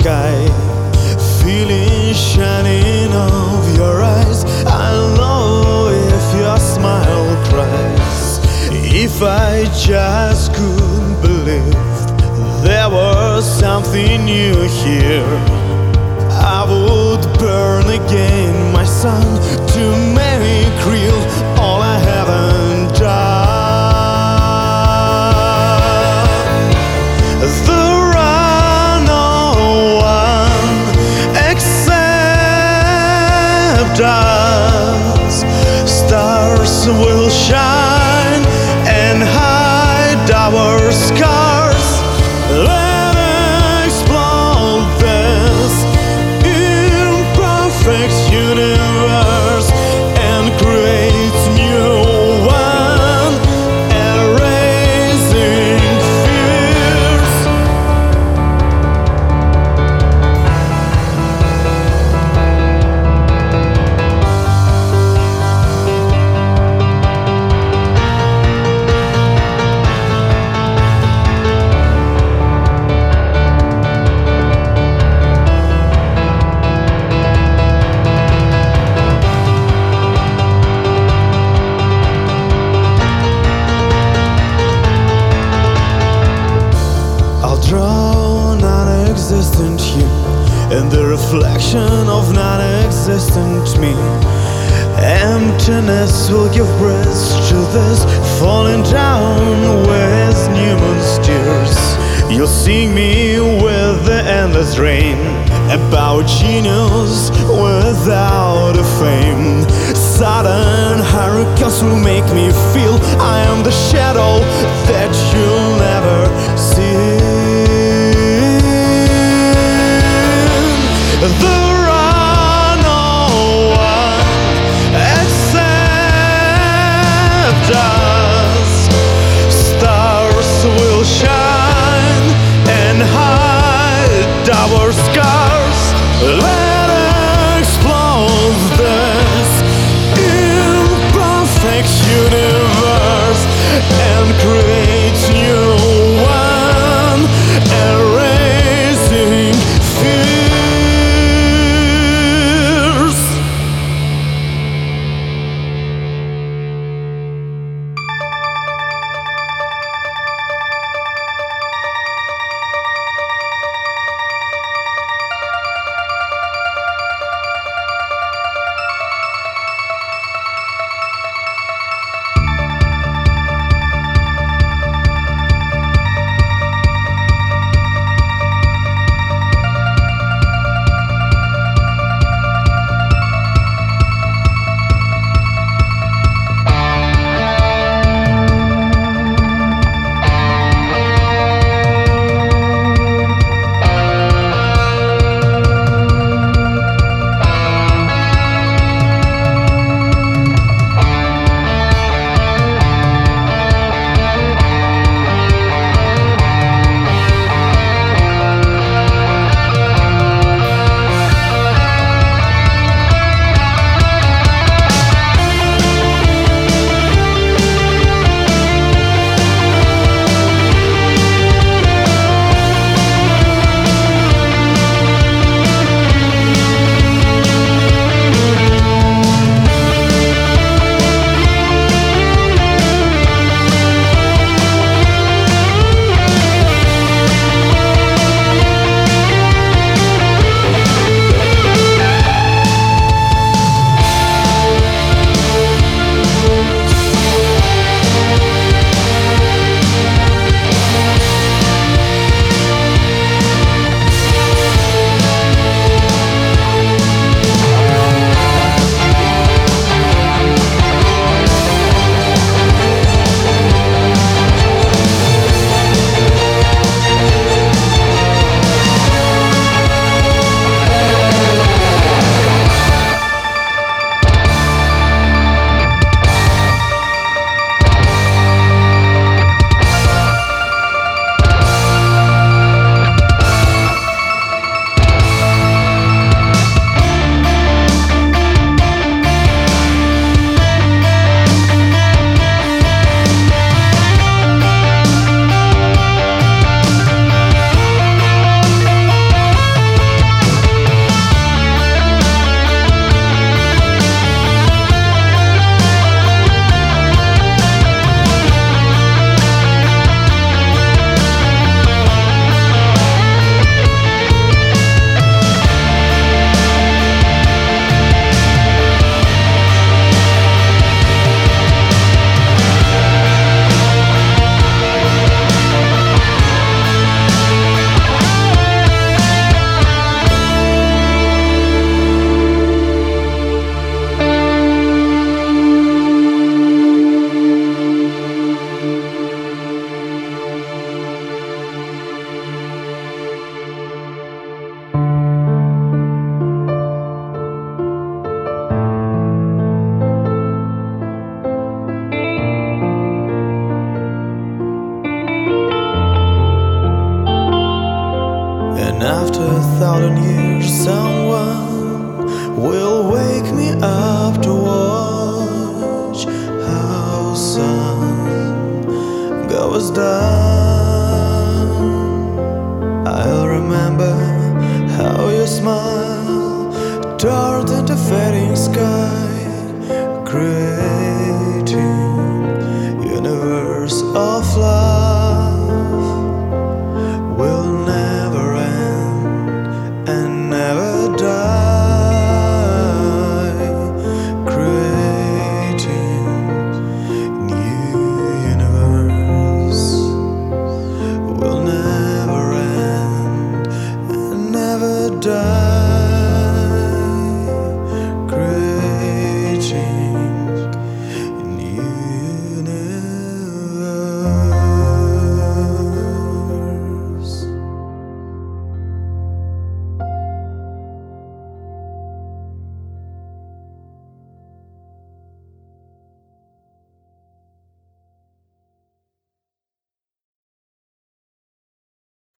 sky. Feeling shining of your eyes. I know if your smile cries. If I just could believe there was something new here, I would burn again my sun to make real all I haven't except of non-existent me. Emptiness will give breath to this, falling down with new monsters. You'll sing me with the endless rain about genius without a fame. Sudden hurricanes will make me feel I am the shadow shine and hide our scars. Let explode this imperfect universe and create golden years, someone will wake me up to watch how sun goes down. I'll remember how your smile turned into fading sky. die.